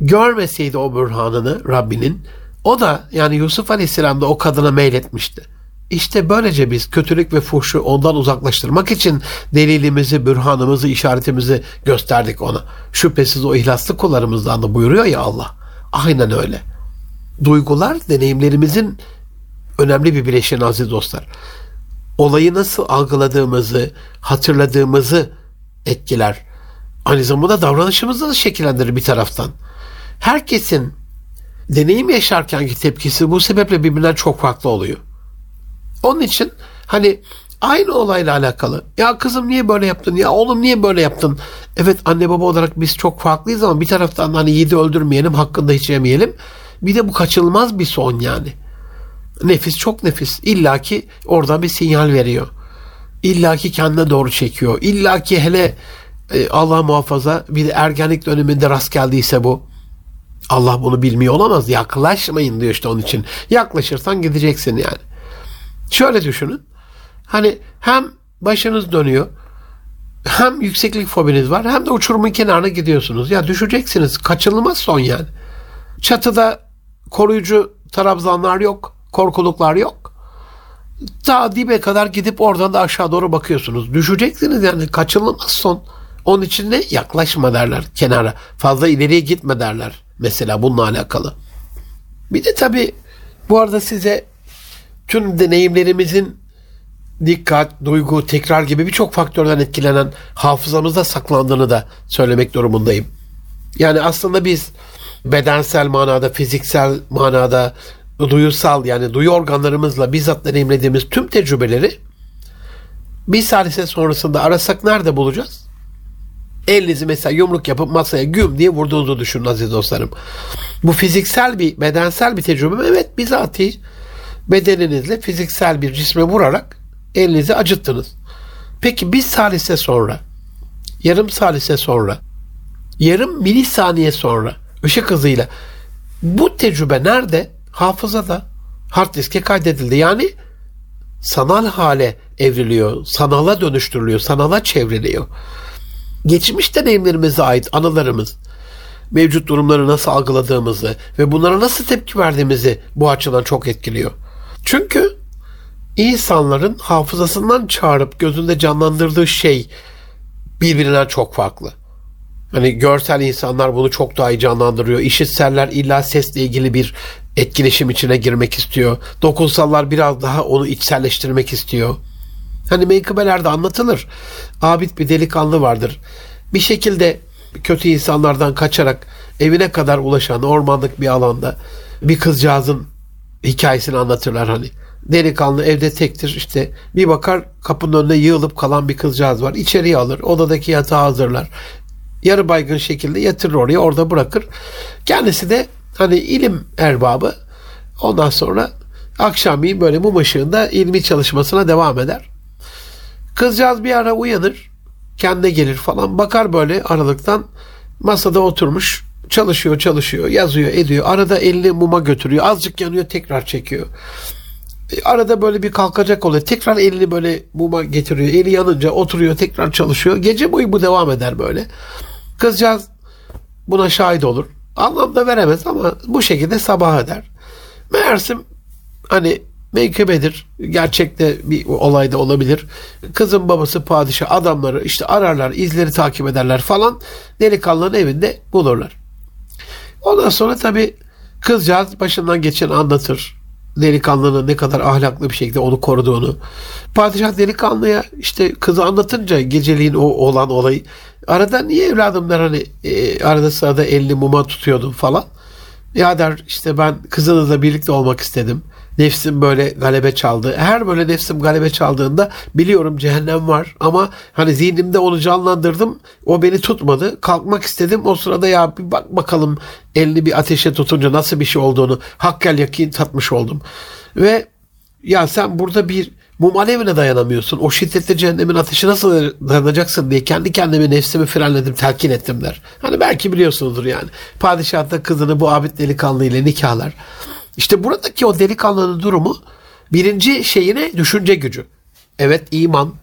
görmeseydi o bürhanını Rabbinin o da yani Yusuf Aleyhisselam da o kadına meyletmişti. İşte böylece biz kötülük ve fuhşu ondan uzaklaştırmak için delilimizi, bürhanımızı, işaretimizi gösterdik ona. Şüphesiz o ihlaslı kullarımızdan da buyuruyor ya Allah. Aynen öyle. Duygular deneyimlerimizin önemli bir bileşeni aziz dostlar. Olayı nasıl algıladığımızı, hatırladığımızı etkiler. Aynı zamanda davranışımızı da şekillendirir bir taraftan. Herkesin deneyim yaşarkenki tepkisi bu sebeple birbirinden çok farklı oluyor. Onun için hani aynı olayla alakalı. Ya kızım niye böyle yaptın? Ya oğlum niye böyle yaptın? Evet anne baba olarak biz çok farklıyız ama bir taraftan hani yedi öldürmeyelim, hakkında hiç yemeyelim. Bir de bu kaçılmaz bir son yani. Nefis çok nefis. İlla ki orada bir sinyal veriyor. İlla ki kendine doğru çekiyor. İlla ki hele e, Allah muhafaza bir de ergenlik döneminde rast geldiyse bu. Allah bunu bilmiyor olamaz. Yaklaşmayın diyor işte onun için. Yaklaşırsan gideceksin yani. Şöyle düşünün. Hani hem başınız dönüyor hem yükseklik fobiniz var hem de uçurumun kenarına gidiyorsunuz. Ya düşeceksiniz. Kaçınılmaz son yani. Çatıda koruyucu trabzanlar yok. Korkuluklar yok. Ta dibe kadar gidip oradan da aşağı doğru bakıyorsunuz. Düşeceksiniz yani kaçınılmaz son. Onun için de yaklaşma derler kenara. Fazla ileriye gitme derler. Mesela bununla alakalı. Bir de tabii bu arada size tüm deneyimlerimizin dikkat, duygu, tekrar gibi birçok faktörden etkilenen hafızamızda saklandığını da söylemek durumundayım. Yani aslında biz bedensel manada, fiziksel manada, duyusal yani duyu organlarımızla bizzat deneyimlediğimiz tüm tecrübeleri bir salise sonrasında arasak nerede bulacağız? Elinizi mesela yumruk yapıp masaya güm diye vurduğunuzu düşünün aziz dostlarım. Bu fiziksel bir, bedensel bir tecrübe mi? Evet bizatihi bedeninizle fiziksel bir cisme vurarak elinizi acıttınız. Peki bir salise sonra, yarım salise sonra, yarım milisaniye sonra ışık hızıyla bu tecrübe nerede? Hafızada, hard diske kaydedildi. Yani sanal hale evriliyor, sanala dönüştürülüyor, sanala çevriliyor. Geçmiş deneyimlerimize ait anılarımız, mevcut durumları nasıl algıladığımızı ve bunlara nasıl tepki verdiğimizi bu açıdan çok etkiliyor. Çünkü insanların hafızasından çağırıp gözünde canlandırdığı şey birbirinden çok farklı. Hani görsel insanlar bunu çok daha iyi canlandırıyor. İşitseller illa sesle ilgili bir etkileşim içine girmek istiyor. Dokunsallar biraz daha onu içselleştirmek istiyor. Hani menkıbelerde anlatılır. Abid bir delikanlı vardır. Bir şekilde kötü insanlardan kaçarak evine kadar ulaşan ormanlık bir alanda bir kızcağızın hikayesini anlatırlar hani. Delikanlı evde tektir işte bir bakar kapının önüne yığılıp kalan bir kızcağız var. İçeriye alır odadaki yatağı hazırlar. Yarı baygın şekilde yatırır oraya orada bırakır. Kendisi de hani ilim erbabı ondan sonra akşamleyin böyle mum ışığında ilmi çalışmasına devam eder. Kızcağız bir ara uyanır kendine gelir falan bakar böyle aralıktan masada oturmuş çalışıyor çalışıyor yazıyor ediyor. Arada elini muma götürüyor. Azıcık yanıyor tekrar çekiyor. E, arada böyle bir kalkacak oluyor. Tekrar elini böyle muma getiriyor. Eli yanınca oturuyor tekrar çalışıyor. Gece boyu bu devam eder böyle. Kızcağız buna şahit olur. Anlam da veremez ama bu şekilde sabah eder. Meğersim hani menkıbedir. Gerçekte bir olay da olabilir. Kızın babası padişah adamları işte ararlar, izleri takip ederler falan. Delikanlının evinde bulurlar. Ondan sonra tabi kızcağız başından geçen anlatır. delikanlının ne kadar ahlaklı bir şekilde onu koruduğunu. Padişah delikanlıya işte kızı anlatınca geceliğin o olan olayı arada niye evladım der hani e, arada sırada elini muma tutuyordun falan. Ya der işte ben kızınızla birlikte olmak istedim. Nefsim böyle galebe çaldı. Her böyle nefsim galebe çaldığında biliyorum cehennem var ama hani zihnimde onu canlandırdım. O beni tutmadı. Kalkmak istedim. O sırada ya bir bak bakalım elini bir ateşe tutunca nasıl bir şey olduğunu hakkel yakin tatmış oldum. Ve ya sen burada bir mum alevine dayanamıyorsun. O şiddetli cehennemin ateşi nasıl dayanacaksın diye kendi kendime nefsimi frenledim, telkin ettim der. Hani belki biliyorsunuzdur yani. Padişah da kızını bu abid delikanlı ile nikahlar. İşte buradaki o delikanlının durumu birinci şeyine düşünce gücü. Evet iman,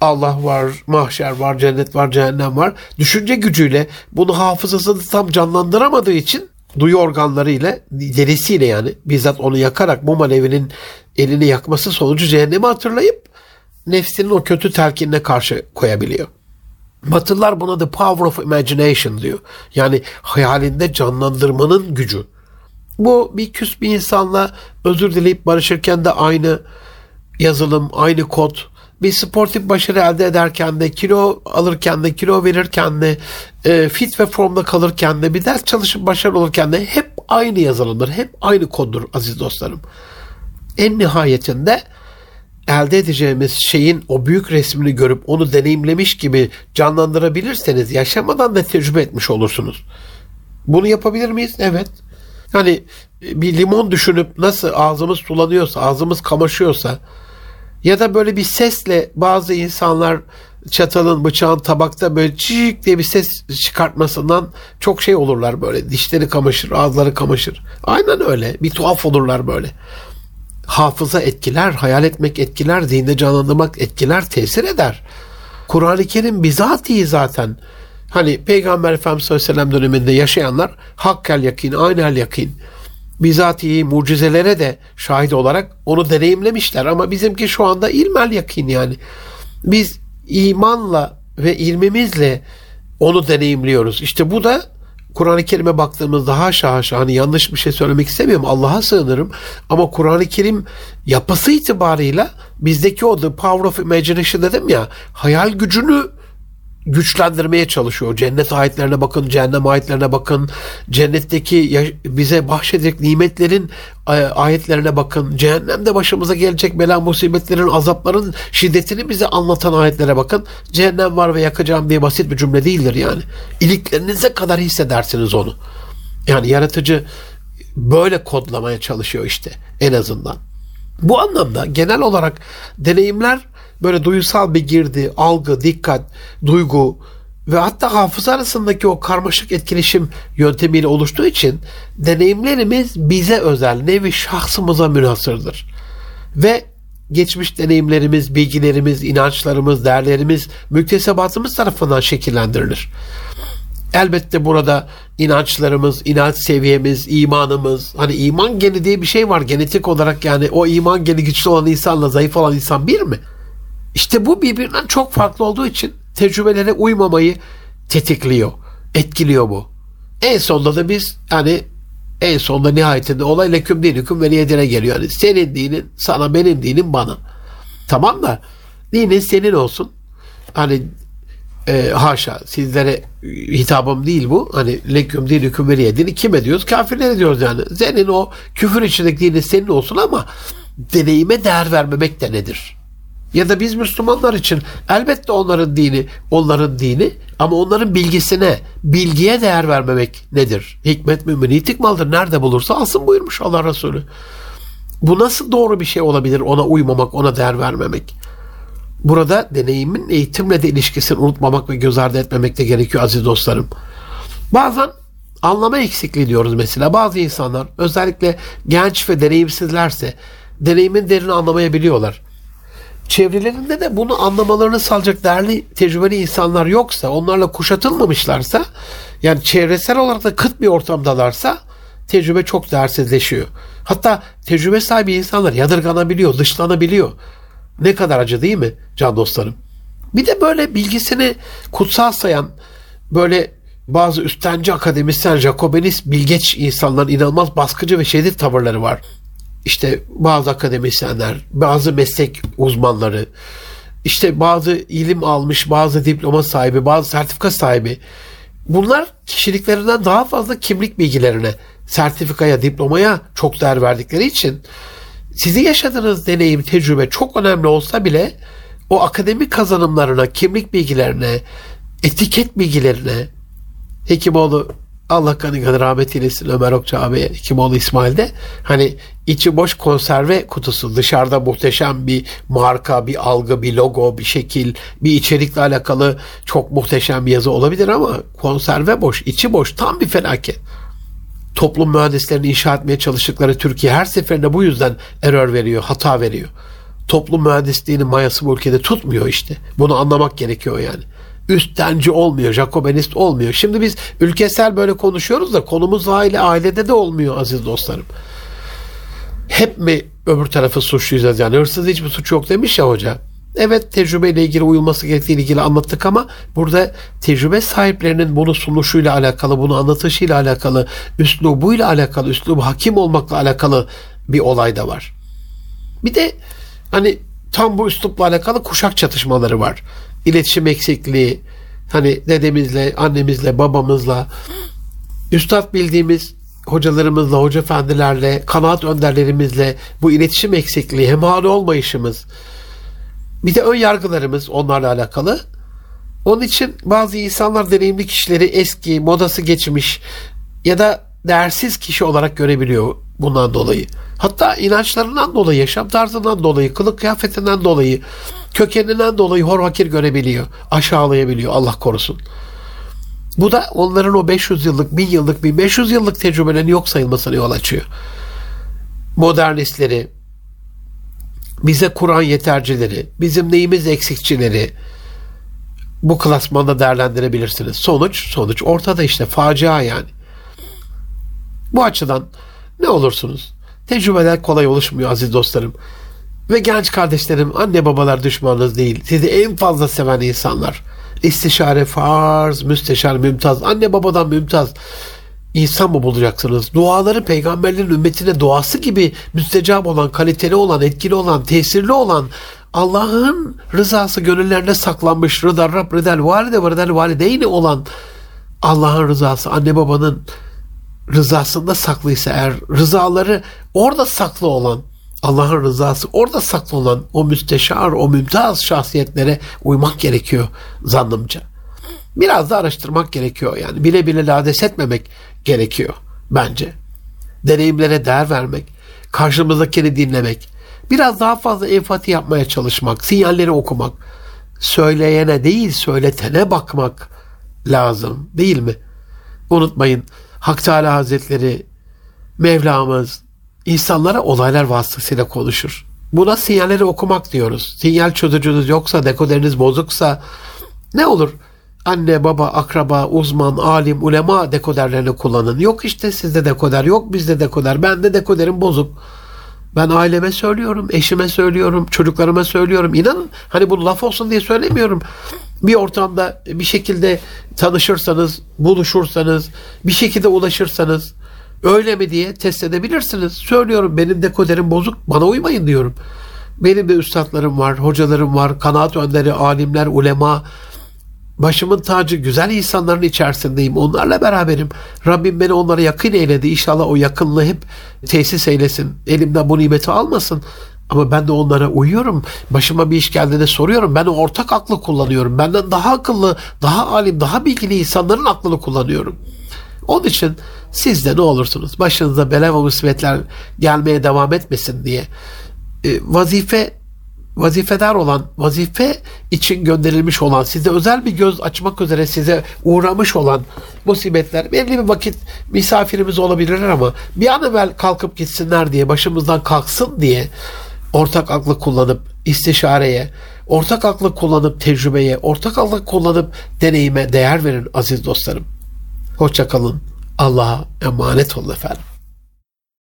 Allah var, mahşer var, cennet var, cehennem var. Düşünce gücüyle bunu hafızasını tam canlandıramadığı için duyu organlarıyla, derisiyle yani bizzat onu yakarak mum alevinin elini yakması sonucu cehennemi hatırlayıp nefsinin o kötü telkinine karşı koyabiliyor. Batılılar buna the power of imagination diyor. Yani hayalinde canlandırmanın gücü. Bu bir küs bir insanla özür dileyip barışırken de aynı yazılım, aynı kod. Bir sportif başarı elde ederken de, kilo alırken de, kilo verirken de, e, fit ve formda kalırken de, bir ders çalışıp başarılı olurken de hep aynı yazılımdır, hep aynı koddur aziz dostlarım. En nihayetinde elde edeceğimiz şeyin o büyük resmini görüp onu deneyimlemiş gibi canlandırabilirseniz yaşamadan da tecrübe etmiş olursunuz. Bunu yapabilir miyiz? Evet. Yani bir limon düşünüp nasıl ağzımız sulanıyorsa, ağzımız kamaşıyorsa ya da böyle bir sesle bazı insanlar çatalın, bıçağın tabakta böyle cik diye bir ses çıkartmasından çok şey olurlar böyle. Dişleri kamaşır, ağızları kamaşır. Aynen öyle. Bir tuhaf olurlar böyle. Hafıza etkiler, hayal etmek etkiler, zihinde canlandırmak etkiler, tesir eder. Kur'an-ı Kerim bizatihi zaten Hani Peygamber Efendimiz Aleyhisselam döneminde yaşayanlar hakkel yakin, aynel yakin bizatihi mucizelere de şahit olarak onu deneyimlemişler. Ama bizimki şu anda ilmel yakin yani. Biz imanla ve ilmimizle onu deneyimliyoruz. İşte bu da Kur'an-ı Kerim'e baktığımızda haşa haşa hani yanlış bir şey söylemek istemiyorum. Allah'a sığınırım. Ama Kur'an-ı Kerim yapısı itibarıyla bizdeki o the power of imagination dedim ya hayal gücünü güçlendirmeye çalışıyor. Cennet ayetlerine bakın, cehennem ayetlerine bakın, cennetteki bize bahşedecek nimetlerin e, ayetlerine bakın, cehennemde başımıza gelecek bela musibetlerin, azapların şiddetini bize anlatan ayetlere bakın. Cehennem var ve yakacağım diye basit bir cümle değildir yani. İliklerinize kadar hissedersiniz onu. Yani yaratıcı böyle kodlamaya çalışıyor işte en azından. Bu anlamda genel olarak deneyimler böyle duysal bir girdi, algı, dikkat, duygu ve hatta hafıza arasındaki o karmaşık etkileşim yöntemiyle oluştuğu için deneyimlerimiz bize özel, nevi şahsımıza münhasırdır. Ve geçmiş deneyimlerimiz, bilgilerimiz, inançlarımız, değerlerimiz, müktesebatımız tarafından şekillendirilir. Elbette burada inançlarımız, inanç seviyemiz, imanımız, hani iman geni diye bir şey var genetik olarak yani o iman geni güçlü olan insanla zayıf olan insan bir mi? İşte bu birbirinden çok farklı olduğu için tecrübelere uymamayı tetikliyor, etkiliyor bu. En sonunda da biz hani en sonunda nihayetinde olay leküm dinikum ve niyetine geliyor. Yani senin dinin sana benim dinim bana. Tamam da dinin senin olsun. Hani e, haşa sizlere hitabım değil bu. Hani leküm dinikum ve niyetini kime diyoruz? Kafirlere diyoruz yani. Senin o küfür içindeki dinin senin olsun ama deneyime değer vermemek de nedir? Ya da biz Müslümanlar için elbette onların dini, onların dini ama onların bilgisine, bilgiye değer vermemek nedir? Hikmet mümin itik maldır. Nerede bulursa alsın buyurmuş Allah Resulü. Bu nasıl doğru bir şey olabilir ona uymamak, ona değer vermemek? Burada deneyimin eğitimle de ilişkisini unutmamak ve göz ardı etmemek de gerekiyor aziz dostlarım. Bazen anlama eksikliği diyoruz mesela. Bazı insanlar özellikle genç ve deneyimsizlerse deneyimin derini anlamayabiliyorlar çevrelerinde de bunu anlamalarını sağlayacak değerli tecrübeli insanlar yoksa, onlarla kuşatılmamışlarsa, yani çevresel olarak da kıt bir ortamdalarsa tecrübe çok değersizleşiyor. Hatta tecrübe sahibi insanlar yadırganabiliyor, dışlanabiliyor. Ne kadar acı değil mi can dostlarım? Bir de böyle bilgisini kutsal sayan, böyle bazı üstenci akademisyen, Jacobinist, bilgeç insanların inanılmaz baskıcı ve şiddet tavırları var. İşte bazı akademisyenler, bazı meslek uzmanları, işte bazı ilim almış, bazı diploma sahibi, bazı sertifika sahibi. Bunlar kişiliklerinden daha fazla kimlik bilgilerine, sertifikaya, diplomaya çok değer verdikleri için sizi yaşadığınız deneyim, tecrübe çok önemli olsa bile o akademik kazanımlarına, kimlik bilgilerine, etiket bilgilerine Hekimoğlu Allah kanı kanı rahmet eylesin Ömer Okça abi Hekimoğlu İsmail'de hani içi boş konserve kutusu dışarıda muhteşem bir marka, bir algı, bir logo, bir şekil, bir içerikle alakalı çok muhteşem bir yazı olabilir ama konserve boş, içi boş tam bir felaket. Toplum mühendislerini inşa etmeye çalıştıkları Türkiye her seferinde bu yüzden error veriyor, hata veriyor. Toplum mühendisliğinin mayası bu ülkede tutmuyor işte. Bunu anlamak gerekiyor yani üsttenci olmuyor, Jacobenist olmuyor. Şimdi biz ülkesel böyle konuşuyoruz da konumuz aile, ailede de olmuyor aziz dostlarım. Hep mi öbür tarafı suçluyacağız yani hırsız hiçbir suç yok demiş ya hoca. Evet tecrübeyle ilgili uyulması gerektiği ilgili anlattık ama burada tecrübe sahiplerinin bunu sunuşuyla alakalı, bunu anlatışıyla alakalı, üslubuyla alakalı, üslubu hakim olmakla alakalı bir olay da var. Bir de hani tam bu üslupla alakalı kuşak çatışmaları var iletişim eksikliği, hani dedemizle, annemizle, babamızla, üstad bildiğimiz hocalarımızla, hoca efendilerle, kanaat önderlerimizle bu iletişim eksikliği, hemhali olmayışımız, bir de ön yargılarımız onlarla alakalı. Onun için bazı insanlar deneyimli kişileri eski, modası geçmiş ya da değersiz kişi olarak görebiliyor bundan dolayı. Hatta inançlarından dolayı, yaşam tarzından dolayı, kılık kıyafetinden dolayı, kökeninden dolayı hor hakir görebiliyor. Aşağılayabiliyor Allah korusun. Bu da onların o 500 yıllık, 1000 yıllık, 1500 yıllık tecrübelerin yok sayılmasına yol açıyor. Modernistleri, bize Kur'an yetercileri, bizim neyimiz eksikçileri bu klasmanda değerlendirebilirsiniz. Sonuç, sonuç ortada işte facia yani. Bu açıdan ne olursunuz? Tecrübeler kolay oluşmuyor aziz dostlarım. Ve genç kardeşlerim anne babalar düşmanınız değil. Sizi en fazla seven insanlar. İstişare farz, müsteşar mümtaz. Anne babadan mümtaz insan mı bulacaksınız? Duaları peygamberlerin ümmetine duası gibi müstecap olan, kaliteli olan, etkili olan, tesirli olan Allah'ın rızası gönüllerine saklanmış rıda Rab rıdel valide ve rıdel valideyni olan Allah'ın rızası anne babanın rızasında saklıysa eğer rızaları orada saklı olan Allah'ın rızası orada saklı olan o müsteşar, o mümtaz şahsiyetlere uymak gerekiyor zannımca. Biraz da araştırmak gerekiyor yani. Bile bile lades etmemek gerekiyor bence. Deneyimlere değer vermek, karşımızdakini dinlemek, biraz daha fazla empati yapmaya çalışmak, sinyalleri okumak, söyleyene değil söyletene bakmak lazım değil mi? Unutmayın Hak Teala Hazretleri Mevlamız insanlara olaylar vasıtasıyla konuşur. Buna sinyalleri okumak diyoruz. Sinyal çözücünüz yoksa, dekoderiniz bozuksa ne olur? Anne, baba, akraba, uzman, alim, ulema dekoderlerini kullanın. Yok işte sizde dekoder, yok bizde dekoder. Ben de dekoderim bozuk. Ben aileme söylüyorum, eşime söylüyorum, çocuklarıma söylüyorum. İnanın hani bu laf olsun diye söylemiyorum. Bir ortamda bir şekilde tanışırsanız, buluşursanız, bir şekilde ulaşırsanız öyle mi diye test edebilirsiniz. Söylüyorum benim dekoderim bozuk, bana uymayın diyorum. Benim de üstadlarım var, hocalarım var, kanaat önderi, alimler, ulema, Başımın tacı güzel insanların içerisindeyim. Onlarla beraberim. Rabbim beni onlara yakın eyledi. İnşallah o yakınlığı hep tesis eylesin. Elimden bu nimeti almasın. Ama ben de onlara uyuyorum. Başıma bir iş geldiğinde soruyorum. Ben ortak aklı kullanıyorum. Benden daha akıllı, daha alim, daha bilgili insanların aklını kullanıyorum. Onun için siz de ne olursunuz başınıza bela ve musibetler gelmeye devam etmesin diye e, vazife vazifedar olan, vazife için gönderilmiş olan, size özel bir göz açmak üzere size uğramış olan musibetler belli bir vakit misafirimiz olabilirler ama bir an evvel kalkıp gitsinler diye, başımızdan kalksın diye ortak aklı kullanıp istişareye, ortak aklı kullanıp tecrübeye, ortak aklı kullanıp deneyime değer verin aziz dostlarım. Hoşçakalın. Allah'a emanet olun efendim.